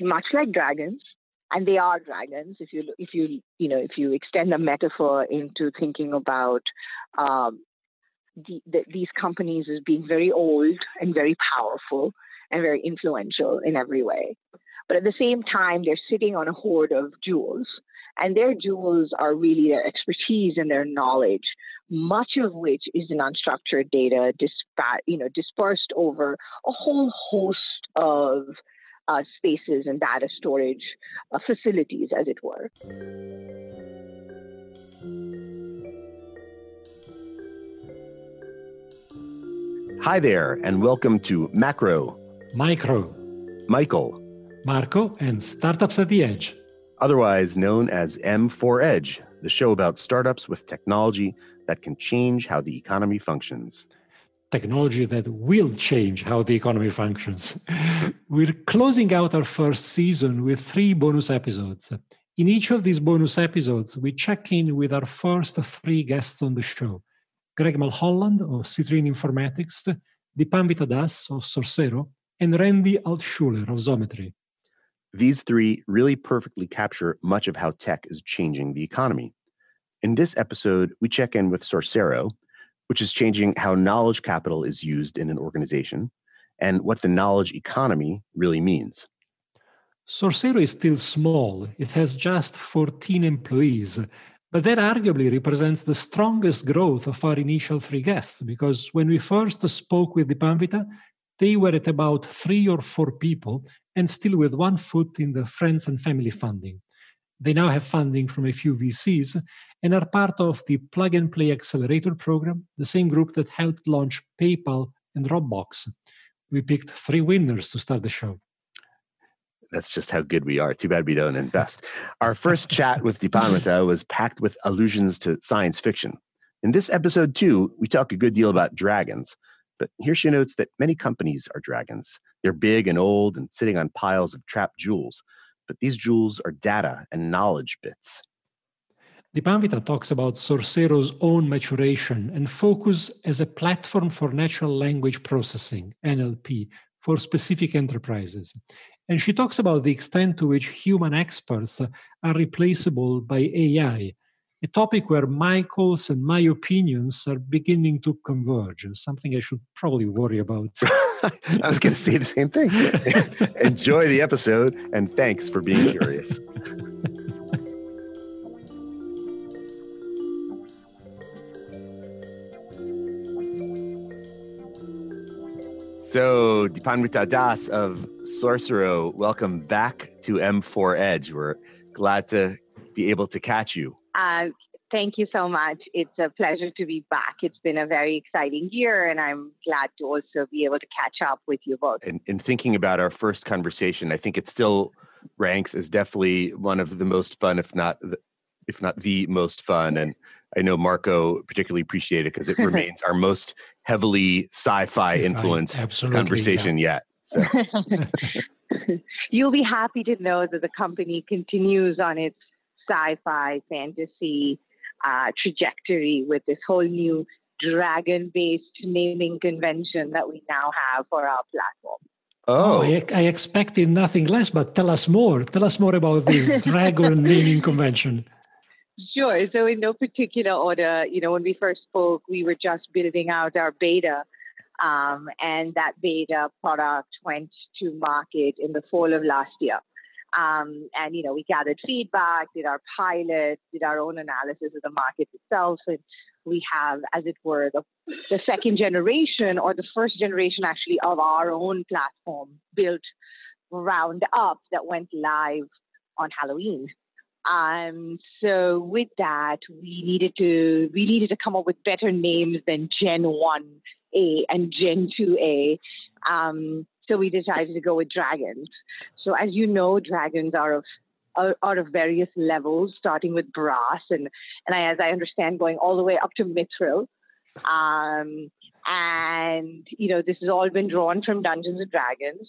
much like dragons, and they are dragons. If you if you you know if you extend the metaphor into thinking about um, the, the, these companies as being very old and very powerful and very influential in every way, but at the same time they're sitting on a hoard of jewels, and their jewels are really their expertise and their knowledge, much of which is in unstructured data, you know, dispersed over a whole host of uh, spaces and data storage uh, facilities, as it were. Hi there, and welcome to Macro, Micro, Michael, Marco, and Startups at the Edge. otherwise known as M4 Edge, the show about startups with technology that can change how the economy functions. Technology that will change how the economy functions. We're closing out our first season with three bonus episodes. In each of these bonus episodes, we check in with our first three guests on the show Greg Mulholland of Citrine Informatics, Dipanwita Das of Sorcero, and Randy Altschuler of Xometry. These three really perfectly capture much of how tech is changing the economy. In this episode, we check in with Sorcero, which is changing how knowledge capital is used in an organization and what the knowledge economy really means. Sorcero is still small. It has just 14 employees, but that arguably represents the strongest growth of our initial three guests because when we first spoke with Dipanwita, they were at about three or four people and still with one foot in the friends and family funding. They now have funding from a few VCs and are part of the Plug and Play Accelerator program, the same group that helped launch PayPal and Dropbox. We picked three winners to start the show. That's just how good we are. Too bad we don't invest. Our first chat with Dipanwita was packed with allusions to science fiction. In this episode, too, we talk a good deal about dragons. But here she notes that many companies are dragons. They're big and old and sitting on piles of trapped jewels. But these jewels are data and knowledge bits. Dipanwita talks about Sorcero's own maturation and focus as a platform for natural language processing, NLP, for specific enterprises. And she talks about the extent to which human experts are replaceable by AI, a topic where Michael's and my opinions are beginning to converge, something I should probably worry about. I was going to say the same thing. Enjoy the episode and thanks for being curious. So, Dipanwita Das of Sorcero, welcome back to M4 Edge. We're glad to be able to catch you. Uh, thank you so much. It's a pleasure to be back. It's been a very exciting year, and I'm glad to also be able to catch up with you both. In, in thinking about our first conversation, I think it still ranks as definitely one of the most fun, if not the, if not the most fun. And I know Marco particularly appreciated it because it remains our most heavily sci-fi influenced absolutely, conversation yet. So You'll be happy to know that the company continues on its sci-fi fantasy uh, trajectory with this whole new dragon-based naming convention that we now have for our platform. Oh, oh, I, I expected nothing less, but tell us more. Tell us more about this dragon naming convention. Sure. So, in no particular order, you know, when we first spoke, we were just building out our beta, um, and that beta product went to market in the fall of last year. Um, and you know, we gathered feedback, did our pilot, did our own analysis of the market itself, and we have, as it were, the, the second generation or the first generation actually of our own platform built round up that went live on Halloween. Um, so with that, we needed to we needed to come up with better names than Gen One A and Gen Two A. Um, so we decided to go with dragons. So as you know, dragons are of are, are of various levels, starting with brass and and I, as I understand, going all the way up to mithril. Um, and you know this has all been drawn from Dungeons and Dragons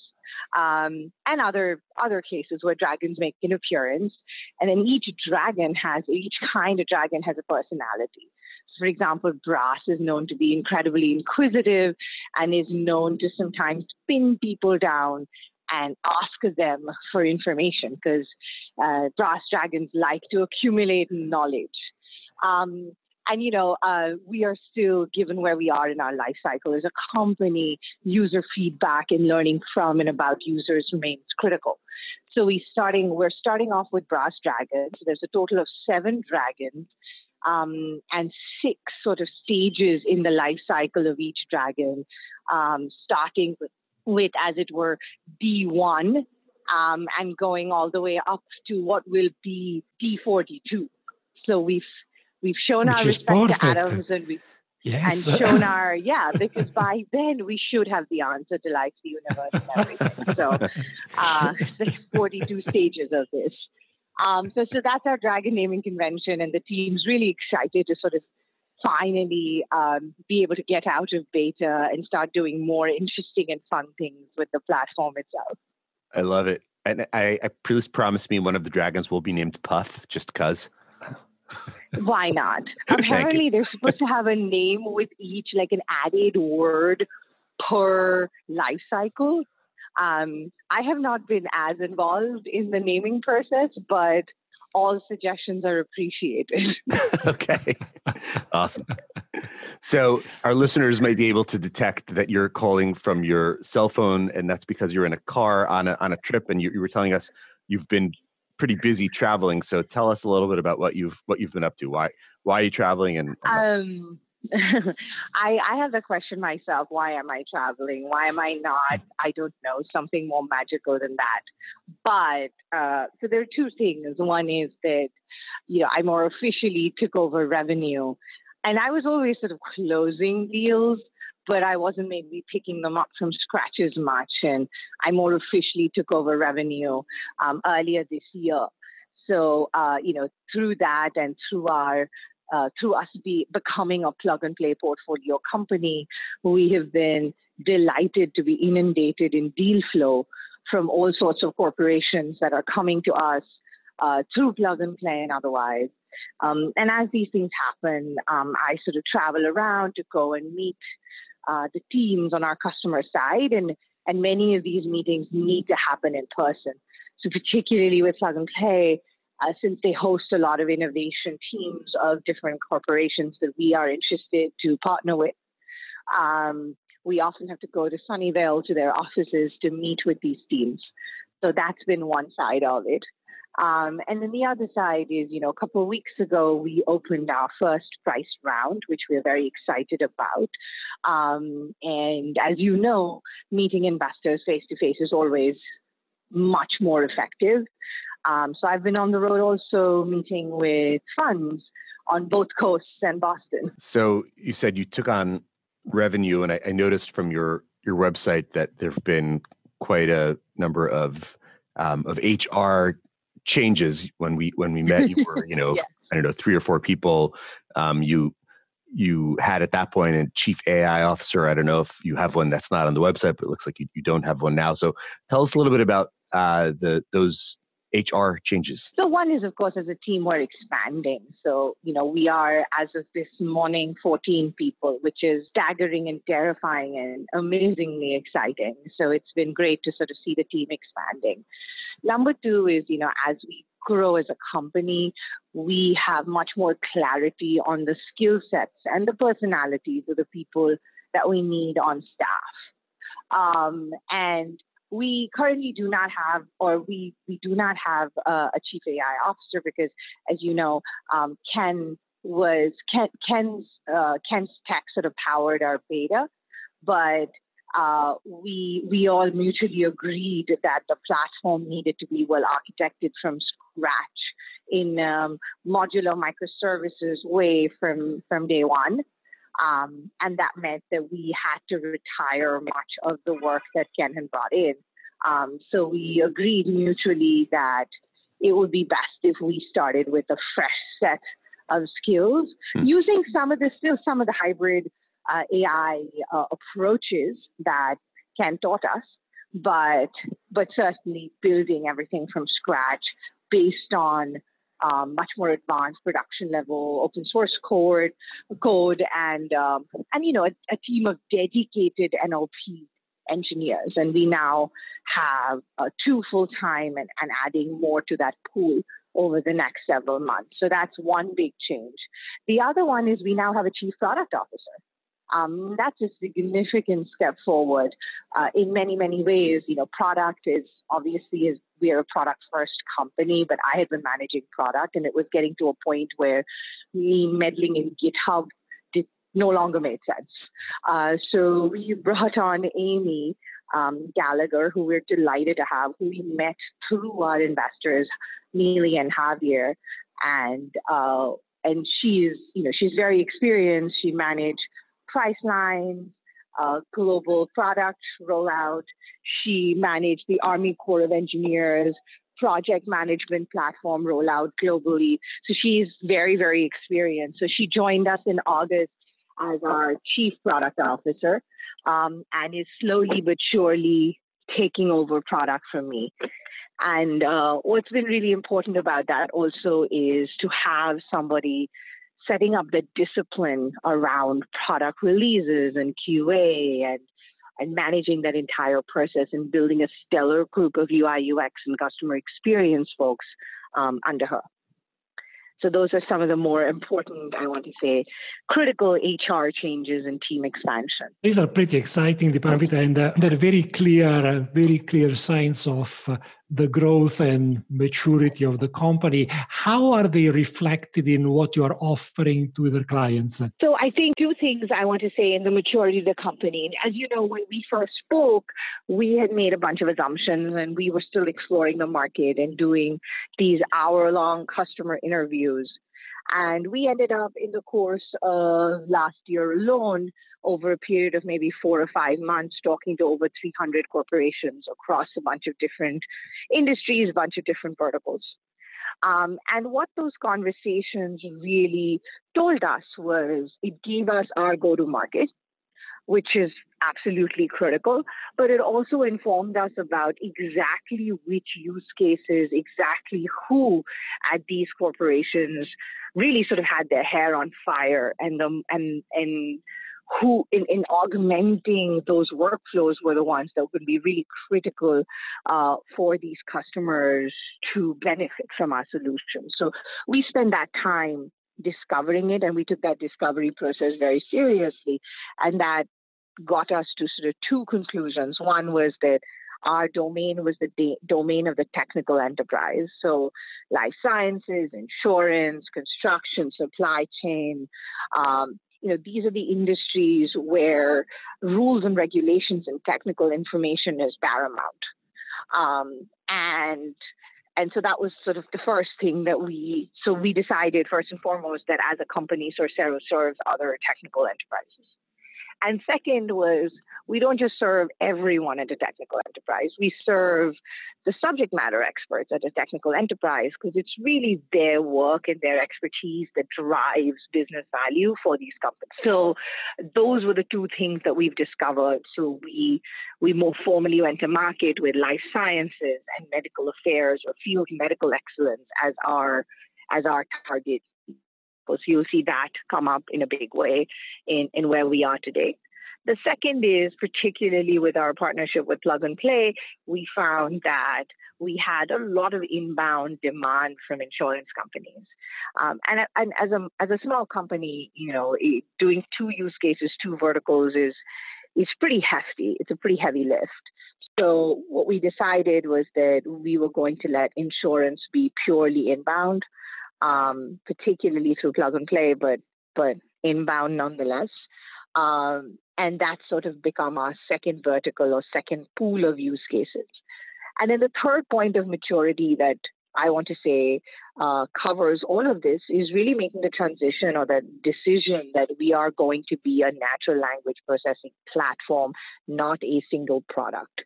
um, and other other cases where dragons make an appearance. And then each dragon has each kind of dragon has a personality. For example, Brass is known to be incredibly inquisitive and is known to sometimes pin people down and ask them for information because uh, brass dragons like to accumulate knowledge. Um, and you know, uh, we are still given where we are in our life cycle as a company. User feedback and learning from and about users remains critical. So we starting we're starting off with brass dragons. There's a total of seven dragons. Um, and six sort of stages in the life cycle of each dragon, um, starting with, as it were, D1 um, and going all the way up to what will be D42. So we've We've shown Which our respect to Adams and we've yes. and shown our yeah, because by then we should have the answer to life, the universe, and everything. So uh, there's 42 stages of this. Um, so so that's our dragon naming convention, and the team's really excited to sort of finally um, be able to get out of beta and start doing more interesting and fun things with the platform itself. I love it. And I, I please promise me one of the dragons will be named Puff, just cause. Why not? Apparently, they're supposed to have a name with each, like an added word per life cycle. Um, I have not been as involved in the naming process, but all suggestions are appreciated. okay. Awesome. So, our listeners might be able to detect that you're calling from your cell phone, and that's because you're in a car on a, on a trip, and you, you were telling us you've been pretty busy traveling. So tell us a little bit about what you've what you've been up to. Why why are you traveling? And, um, I I have the question myself. Why am I traveling? Why am I not? I don't know. Something more magical than that. But uh, so there are two things. One is that you know I more officially took over revenue, and I was always sort of closing deals but I wasn't maybe picking them up from scratch as much. And I more officially took over revenue um, earlier this year. So, uh, you know, through that and through our uh, through us be, becoming a plug and play portfolio company, we have been delighted to be inundated in deal flow from all sorts of corporations that are coming to us uh, through plug and play and otherwise. Um, and as these things happen, um, I sort of travel around to go and meet uh, the teams on our customer side, and and many of these meetings need to happen in person. So particularly with Plug and Play, uh, since they host a lot of innovation teams of different corporations that we are interested to partner with. Um, we often have to go to Sunnyvale to their offices to meet with these teams. So that's been one side of it. Um, and then the other side is, you know, a couple of weeks ago, we opened our first price round, which we're very excited about. Um, and as you know, meeting investors face to face is always much more effective. Um, so I've been on the road also meeting with funds on both coasts and Boston. So you said you took on revenue, and I, I noticed from your your website that there have been quite a number of um, of HR changes when we when we met. You were you know yeah. i don't know three or four people. Um, you you had at that point a chief ai officer. I don't know if you have one that's not on the website but it looks like you, you don't have one now. So tell us a little bit about uh, the those HR changes? So one is, of course, as a team, we're expanding. So, you know, we are, as of this morning, 14 people, which is staggering and terrifying and amazingly exciting. So it's been great to sort of see the team expanding. Number two is, you know, as we grow as a company, we have much more clarity on the skill sets and the personalities of the people that we need on staff. Um, and we currently do not have, or we, we do not have uh, a chief AI officer because, as you know, um, Ken was Ken, Ken's uh, Ken's tech sort of powered our beta, but uh, we we all mutually agreed that the platform needed to be well architected from scratch in um, modular microservices way from from day one. Um, and that meant that we had to retire much of the work that Ken had brought in. Um, so we agreed mutually that it would be best if we started with a fresh set of skills mm. using some of the still some of the hybrid uh, AI uh, approaches that Ken taught us, but but certainly building everything from scratch based on um, much more advanced production level open source code, code and um, and you know a, a, team of dedicated NLP engineers. And we now have uh, two full time and, and adding more to that pool over the next several months. So that's one big change. The other one is we now have a chief product officer. Um, that's a significant step forward uh, in many, many ways. You know, product is obviously is we're a product first company, but I had been managing product, and it was getting to a point where me meddling in GitHub did no longer made sense. Uh, so we brought on Amy um, Gallagher, who we're delighted to have, who we met through our investors, Neely and Javier, and uh, and she's you know she's very experienced. She managed Priceline, uh, global product rollout. She managed the Army Corps of Engineers project management platform rollout globally. So she's very, very experienced. So she joined us in August as our chief product officer um, and is slowly but surely taking over product from me. And uh, what's been really important about that also is to have somebody setting up the discipline around product releases and QA and and managing that entire process and building a stellar group of UI, UX, and customer experience folks um, under her. So those are some of the more important, I want to say, critical HR changes and team expansion. These are pretty exciting, Dipamrita, and uh, they're very clear, uh, very clear signs of uh, the growth and maturity of the company. How are they reflected in what you are offering to the clients? So I think two things I want to say in the maturity of the company. As you know, when we first spoke, we had made a bunch of assumptions and we were still exploring the market and doing these hour long customer interviews. And we ended up in the course of last year alone, over a period of maybe four or five months, talking to over 300 corporations across a bunch of different industries, a bunch of different verticals. Um, and what those conversations really told us was it gave us our go to market, which is absolutely critical, but it also informed us about exactly which use cases, exactly who at these corporations really sort of had their hair on fire and the and and who in, in augmenting those workflows were the ones that would be really critical uh, for these customers to benefit from our solution. So we spend that time discovering it and we took that discovery process very seriously. And that got us to sort of two conclusions. One was that our domain was the de- domain of the technical enterprise. So, life sciences, insurance, construction, supply chain. Um, you know, these are the industries where rules and regulations and technical information is paramount. Um, and and so that was sort of the first thing that we so we decided first and foremost that as a company Sorcero serves other technical enterprises. And second was we don't just serve everyone at a technical enterprise. We serve the subject matter experts at a technical enterprise because it's really their work and their expertise that drives business value for these companies. So those were the two things that we've discovered. So we we more formally went to market with life sciences and medical affairs or field medical excellence as our as our target so you'll see that come up in a big way in, in where we are today. The second is particularly with our partnership with Plug and Play, we found that we had a lot of inbound demand from insurance companies. Um, and, and as a as a small company, you know, doing two use cases, two verticals is is pretty hefty. It's a pretty heavy lift. So what we decided was that we were going to let insurance be purely inbound um, particularly through plug and play, but but inbound nonetheless. Um, and that's sort of become our second vertical or second pool of use cases. And then the third point of maturity that I want to say uh, covers all of this is really making the transition or the decision that we are going to be a natural language processing platform, not a single product.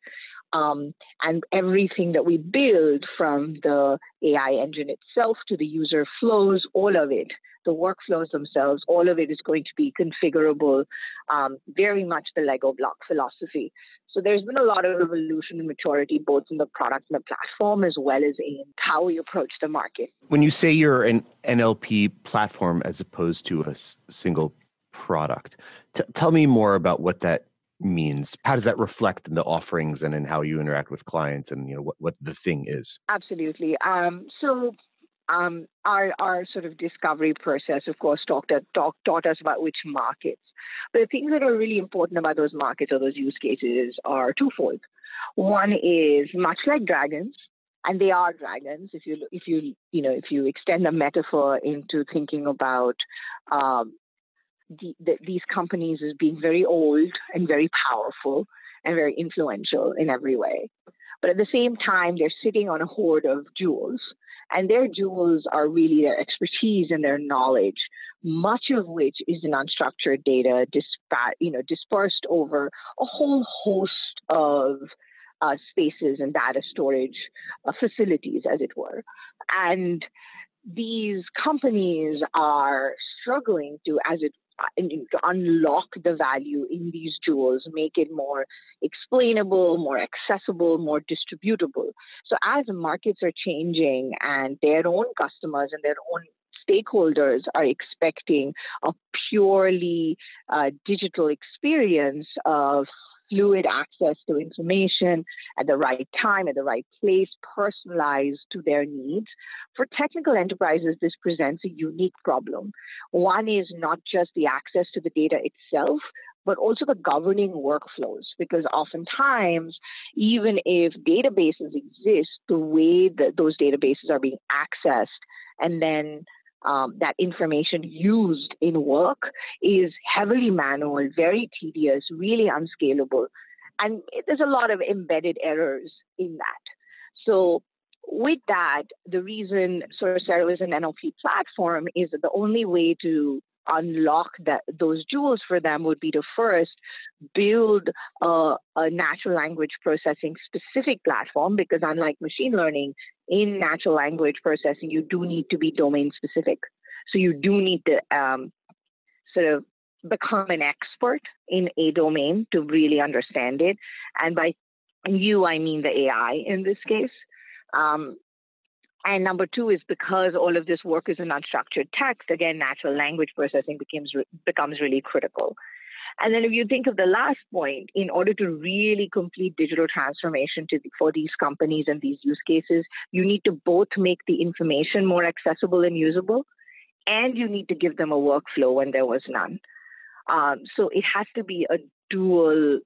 Um, and everything that we build from the AI engine itself to the user flows, all of it, the workflows themselves, all of it is going to be configurable, um, very much the Lego block philosophy. So there's been a lot of evolution and maturity, both in the product and the platform, as well as in how we approach the market. When you say you're an NLP platform as opposed to a single product, t- tell me more about what that means how does that reflect in the offerings and in how you interact with clients and you know what, what the thing is absolutely um, so um, our our sort of discovery process, of course, talked talk, taught us about which markets. But the things that are really important about those markets or those use cases are twofold. One is much like dragons, and they are dragons. If you if you you know if you extend the metaphor into thinking about um, the, the, these companies as being very old and very powerful and very influential in every way. But at the same time, they're sitting on a hoard of jewels and their jewels are really their expertise and their knowledge, much of which is in unstructured data, dispa- you know, dispersed over a whole host of uh, spaces and data storage uh, facilities, as it were. And these companies are struggling to, as it unlock the value in these jewels, make it more explainable, more accessible, more distributable. So as markets are changing and their own customers and their own stakeholders are expecting a purely uh, digital experience of fluid access to information at the right time, at the right place, personalized to their needs. For technical enterprises, this presents a unique problem. One is not just the access to the data itself, but also the governing workflows, because oftentimes, even if databases exist, the way that those databases are being accessed and then um, that information used in work is heavily manual, very tedious, really unscalable. And there's a lot of embedded errors in that. So, with that, the reason Sorcero is an NLP platform is that the only way to unlock that those jewels for them would be to first build a, a, natural language processing specific platform because unlike machine learning in natural language processing you do need to be domain specific. So you do need to um, sort of become an expert in a domain to really understand it. And by you i mean the ai in this case. Um, and number two is because all of this work is in unstructured text, again, natural language processing becomes, becomes really critical. And then if you think of the last point, in order to really complete digital transformation to, for these companies and these use cases, you need to both make the information more accessible and usable, and you need to give them a workflow when there was none. Um, so it has to be a dual,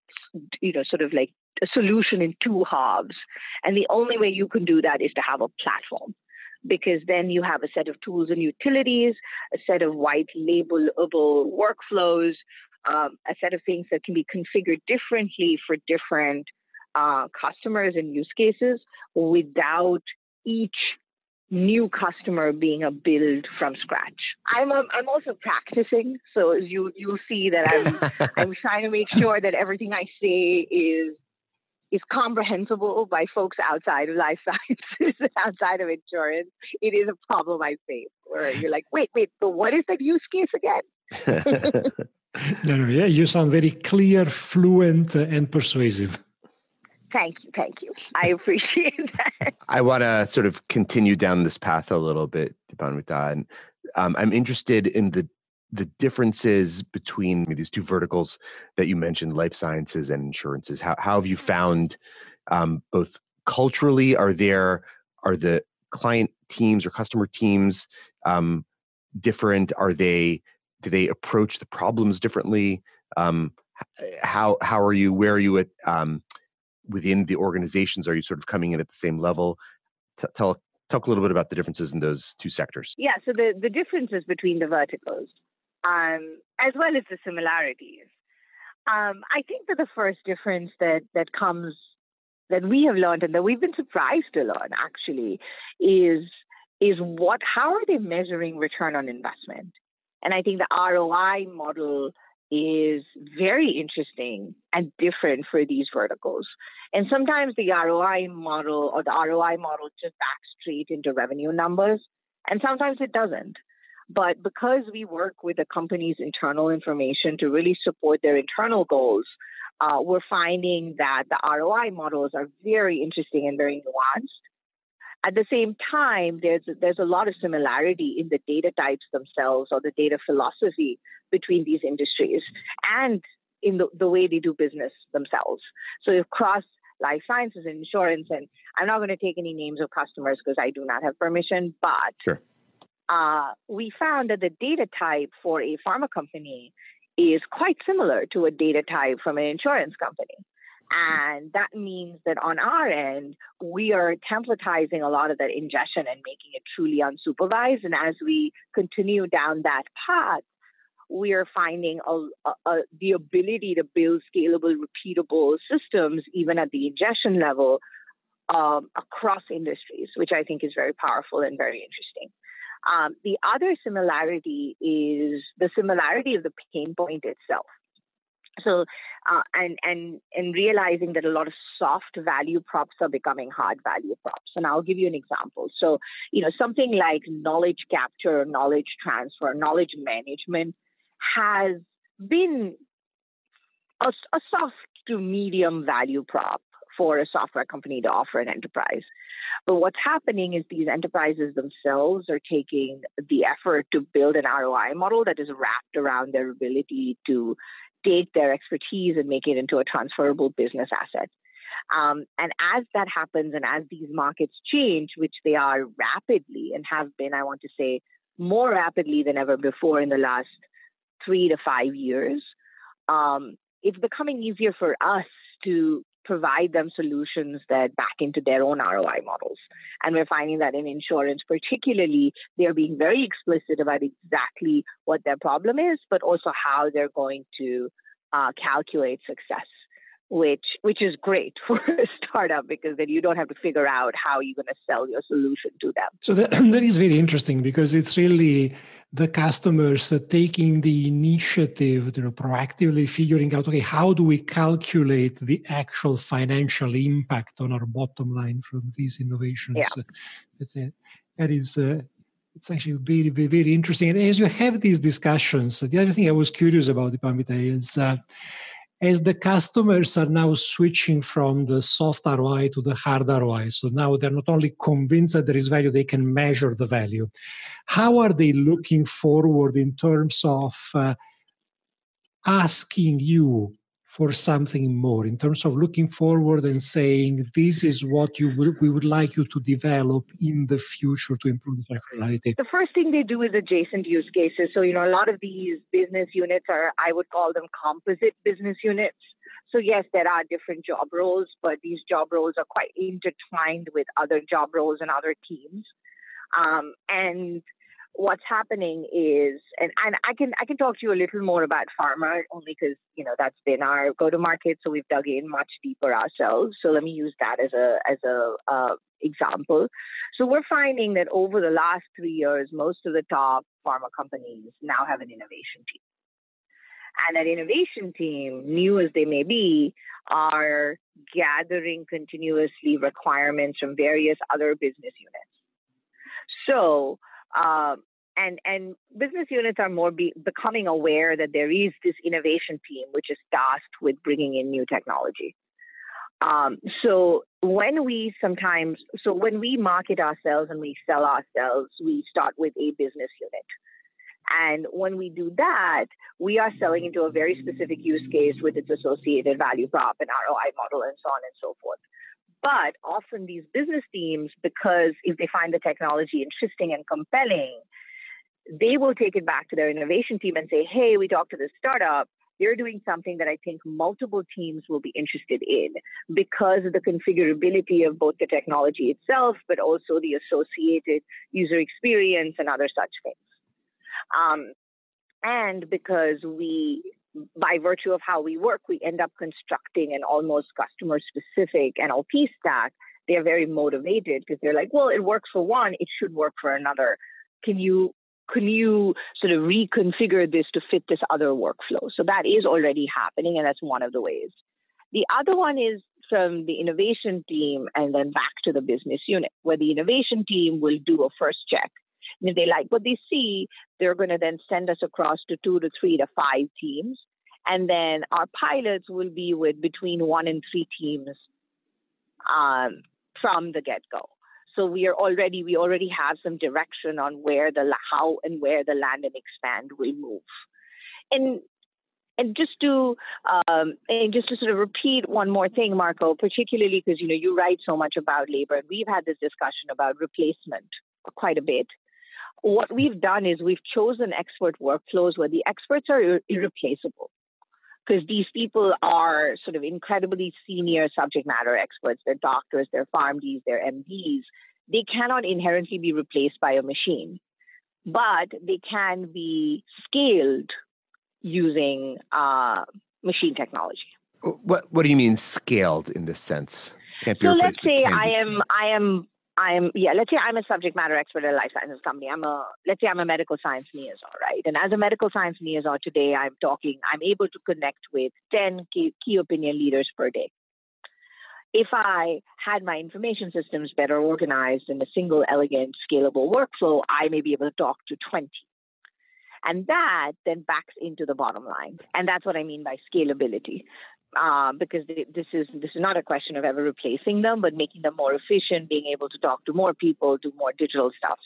you know, sort of like a solution in two halves. And the only way you can do that is to have a platform because then you have a set of tools and utilities, a set of white labelable workflows, um, a set of things that can be configured differently for different uh, customers and use cases without each new customer being a build from scratch. I'm um, I'm also practicing, so you you'll see that I'm I'm trying to make sure that everything I say is is comprehensible by folks outside of life sciences, outside of insurance, it is a problem I face where you're like, wait, wait, but what is that use case again? no, no, yeah, you sound very clear, fluent, and persuasive. Thank you, thank you. I appreciate that. I want to sort of continue down this path a little bit, Dipanwita, and um, I'm interested in the the differences between these two verticals that you mentioned, life sciences and insurances. How, how have you found um, both culturally? Are there are the client teams or customer teams um, different? Are they do they approach the problems differently? Um, how how are you? Where are you at um, within the organizations? Are you sort of coming in at the same level? T- tell talk a little bit about the differences in those two sectors. Yeah, so the, the differences between the verticals um, as well as the similarities. Um, I think that the first difference that that comes that we have learned and that we've been surprised to learn actually is is what how are they measuring return on investment? And I think the ROI model is very interesting and different for these verticals. And sometimes the ROI model or the ROI model just backs straight into revenue numbers, and sometimes it doesn't. But because we work with the company's internal information to really support their internal goals, uh, we're finding that the ROI models are very interesting and very nuanced. At the same time, there's there's a lot of similarity in the data types themselves or the data philosophy between these industries. And in the, the way they do business themselves. So across life sciences and insurance, and I'm not going to take any names of customers because I do not have permission, but sure. Uh, we found that the data type for a pharma company is quite similar to a data type from an insurance company. And that means that on our end, we are templatizing a lot of that ingestion and making it truly unsupervised. And as we continue down that path, we are finding a, a, a, the ability to build scalable, repeatable systems, even at the ingestion level, um, across industries, which I think is very powerful and very interesting. Um, the other similarity is the similarity of the pain point itself. So, uh, and and and realizing that a lot of soft value props are becoming hard value props. And I'll give you an example. So, you know, something like knowledge capture, knowledge transfer, knowledge management has been a, a soft to medium value prop for a software company to offer an enterprise. But what's happening is these enterprises themselves are taking the effort to build an ROI model that is wrapped around their ability to take their expertise and make it into a transferable business asset. Um, and as that happens, and as these markets change, which they are rapidly and have been, I want to say, more rapidly than ever before in the last three to five years, um, it's becoming easier for us to provide them solutions that back into their own ROI models. And we're finding that in insurance, particularly, they're being very explicit about exactly what their problem is, but also how they're going to uh, calculate success which which is great for a startup because then you don't have to figure out how you're going to sell your solution to them. So that, that is very interesting because it's really the customers taking the initiative, you know, proactively figuring out, okay, how do we calculate the actual financial impact on our bottom line from these innovations? Yeah. That's it. That is. Uh, it's actually very, very, very interesting. And as you have these discussions, the other thing I was curious about, Dipamita, is uh, as the customers are now switching from the soft ROI to the hard ROI. So now they're not only convinced that there is value, they can measure the value. How are they looking forward in terms of uh, asking you for something more. In terms of looking forward and saying this is what you would, we would like you to develop in the future to improve the functionality. The first thing they do is adjacent use cases. So you know a lot of these business units are i would call them composite business units. So yes there are different job roles but these job roles are quite intertwined with other job roles and other teams. Um, and what's happening is, and, and I can I can talk to you a little more about pharma only because you know that's been our go to market, so we've dug in much deeper ourselves. So let me use that as a as a uh, example. So we're finding that over the last three years, most of the top pharma companies now have an innovation team. And that innovation team, new as they may be, are gathering continuously requirements from various other business units. So um, and and business units are more be, becoming aware that there is this innovation team which is tasked with bringing in new technology. Um, so when we sometimes, so when we market ourselves and we sell ourselves, we start with a business unit. And when we do that, we are selling into a very specific use case with its associated value prop and ROI model and so on and so forth. But often these business teams, because if they find the technology interesting and compelling, they will take it back to their innovation team and say, hey, we talked to this startup. They're doing something that I think multiple teams will be interested in because of the configurability of both the technology itself, but also the associated user experience and other such things. Um, and because we by virtue of how we work, we end up constructing an almost customer specific NLP stack. They're very motivated because they're like, well, it works for one, it should work for another. Can you can you sort of reconfigure this to fit this other workflow? So that is already happening, and that's one of the ways. The other one is from the innovation team and then back to the business unit, where the innovation team will do a first check and if they like what they see, they're going to then send us across to two to three to five teams. And then our pilots will be with between one and three teams um, from the get go. So we are already we already have some direction on where the how and where the land and expand will move. And and just to um, and just to sort of repeat one more thing, Marco, particularly because you know you write so much about labor, and we've had this discussion about replacement quite a bit. What we've done is we've chosen expert workflows where the experts are irreplaceable because these people are sort of incredibly senior subject matter experts. They're doctors, they're PharmDs, they're MDs. They cannot inherently be replaced by a machine, but they can be scaled using uh, machine technology. What What do you mean scaled in this sense? Can't be so let's say I am I am I am yeah. Let's say I'm a subject matter expert at a life sciences company. I'm a let's say I'm a medical science liaison, right? And as a medical science liaison today, I'm talking. I'm able to connect with ten key, key opinion leaders per day. If I had my information systems better organized in a single, elegant, scalable workflow, I may be able to talk to 20. And that then backs into the bottom line. And that's what I mean by scalability. Uh, because this is this is not a question of ever replacing them, but making them more efficient, being able to talk to more people, do more digital stuff,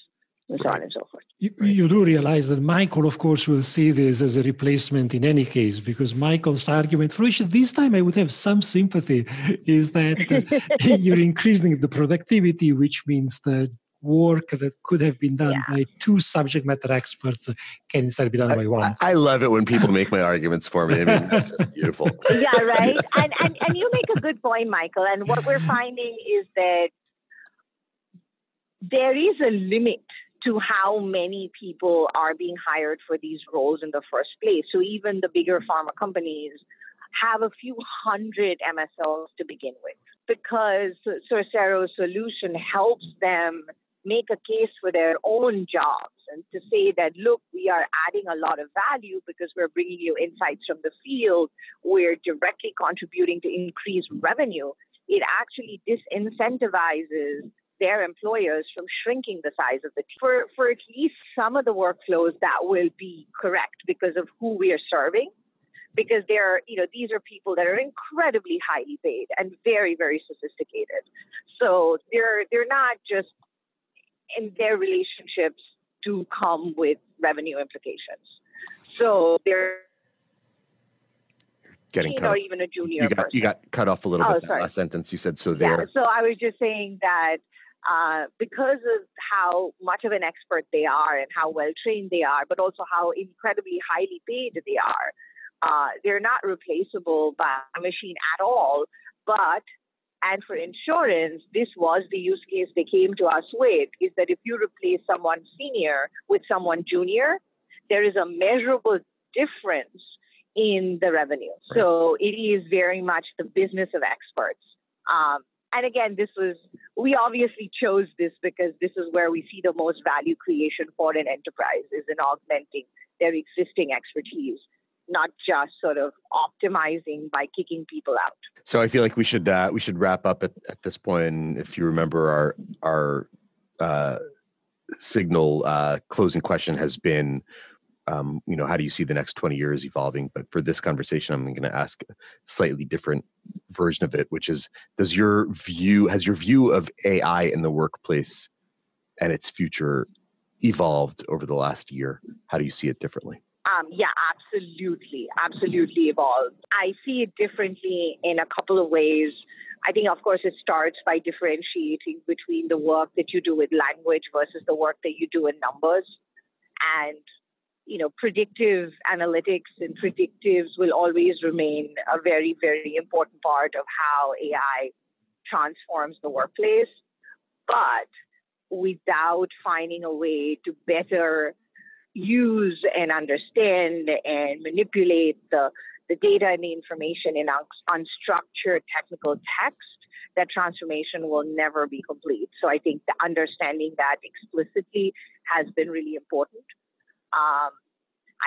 and so on and so forth. You, you, do realize that Michael, of course, will see this as a replacement in any case, because Michael's argument, for which this time I would have some sympathy, is that uh, you're increasing the productivity, which means that work that could have been done yeah. by two subject matter experts can instead be done I, by one. I, I, love it when people make my arguments for me. I mean, that's just beautiful. Yeah, right. And, and and you make a good point, Michael. And what we're finding is that there is a limit to how many people are being hired for these roles in the first place. So even the bigger pharma companies have a few hundred MSLs to begin with because Sorcero's solution helps them make a case for their own jobs and to say that, look, we are adding a lot of value because we're bringing you insights from the field, we're directly contributing to increase revenue, it actually disincentivizes their employers from shrinking the size of the team. For, for at least some of the workflows, that will be correct because of who we are serving. Because they're, you know, these are people that are incredibly highly paid and very, very sophisticated. So they're they're not just and their relationships do come with revenue implications. So they're getting cut or even a junior you got, person. You got cut off a little oh, bit that last sentence. You said so there. Yeah, so I was just saying that uh, because of how much of an expert they are and how well trained they are, but also how incredibly highly paid they are, uh, they're not replaceable by a machine at all. But and for insurance, this was the use case they came to us with is that if you replace someone senior with someone junior, there is a measurable difference in the revenue. Right. So it is very much the business of experts. Um, and again, this was, we obviously chose this because this is where we see the most value creation for an enterprise is in augmenting their existing expertise not just sort of optimizing by kicking people out. So I feel like we should uh, we should wrap up at, at this point. If you remember, our our uh, signal uh, closing question has been, um, you know, how do you see the next twenty years evolving? But for this conversation, I'm going to ask a slightly different version of it, which is, does your view has your view of AI in the workplace and its future evolved over the last year? How do you see it differently? Um, yeah, absolutely, absolutely evolved. I see it differently in a couple of ways. I think, of course, it starts by differentiating between the work that you do with language versus the work that you do in numbers. And, you know, predictive analytics and predictives will always remain a very, very important part of how AI transforms the workplace. But without finding a way to better use and understand and manipulate the, the data and the information in un- unstructured technical text, that transformation will never be complete. So I think the understanding that explicitly has been really important. Um,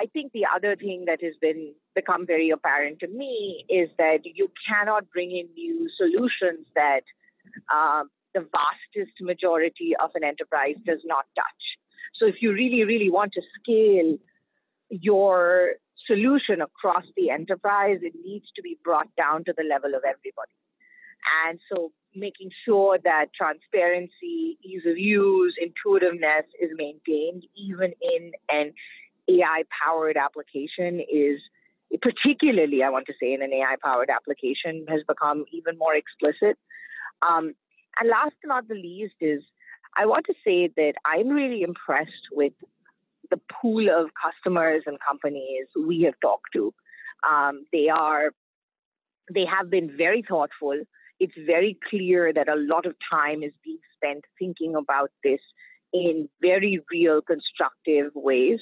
I think the other thing that has been become very apparent to me is that you cannot bring in new solutions that um, the vastest majority of an enterprise does not touch. So if you really, really want to scale your solution across the enterprise, it needs to be brought down to the level of everybody. And so making sure that transparency, ease of use, intuitiveness is maintained, even in an AI powered application, is particularly, I want to say, in an AI powered application, has become even more explicit. Um, and last but not the least is I want to say that I'm really impressed with the pool of customers and companies we have talked to. Um, they are, they have been very thoughtful. It's very clear that a lot of time is being spent thinking about this in very real, constructive ways.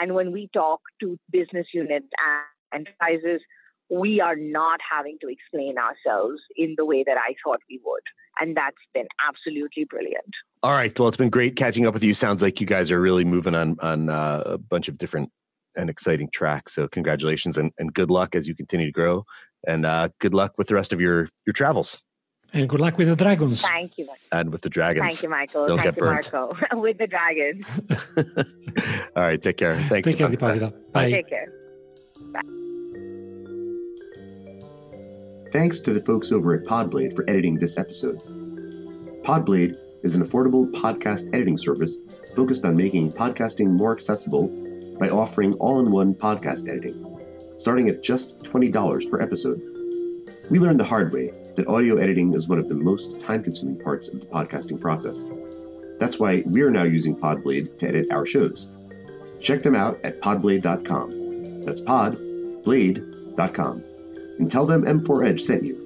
And when we talk to business units and enterprises, we are not having to explain ourselves in the way that I thought we would. And that's been absolutely brilliant. All right. Well, it's been great catching up with you. Sounds like you guys are really moving on on uh, a bunch of different and exciting tracks. So congratulations and, and good luck as you continue to grow. And uh, good luck with the rest of your your travels. And good luck with the dragons. Thank you. And with the dragons. Thank you, Michael. Don't Thank get you, burnt. Marco. with the dragons. All right. Take care. Thanks. Take care, Dipanwita. Dipanwita. Bye. Take care. Thanks to the folks over at Podblade for editing this episode. Podblade is an affordable podcast editing service focused on making podcasting more accessible by offering all in one podcast editing, starting at just $20 per episode. We learned the hard way that audio editing is one of the most time consuming parts of the podcasting process. That's why we're now using Podblade to edit our shows. Check them out at podblade.com. That's podblade.com. And tell them M4 Edge sent you.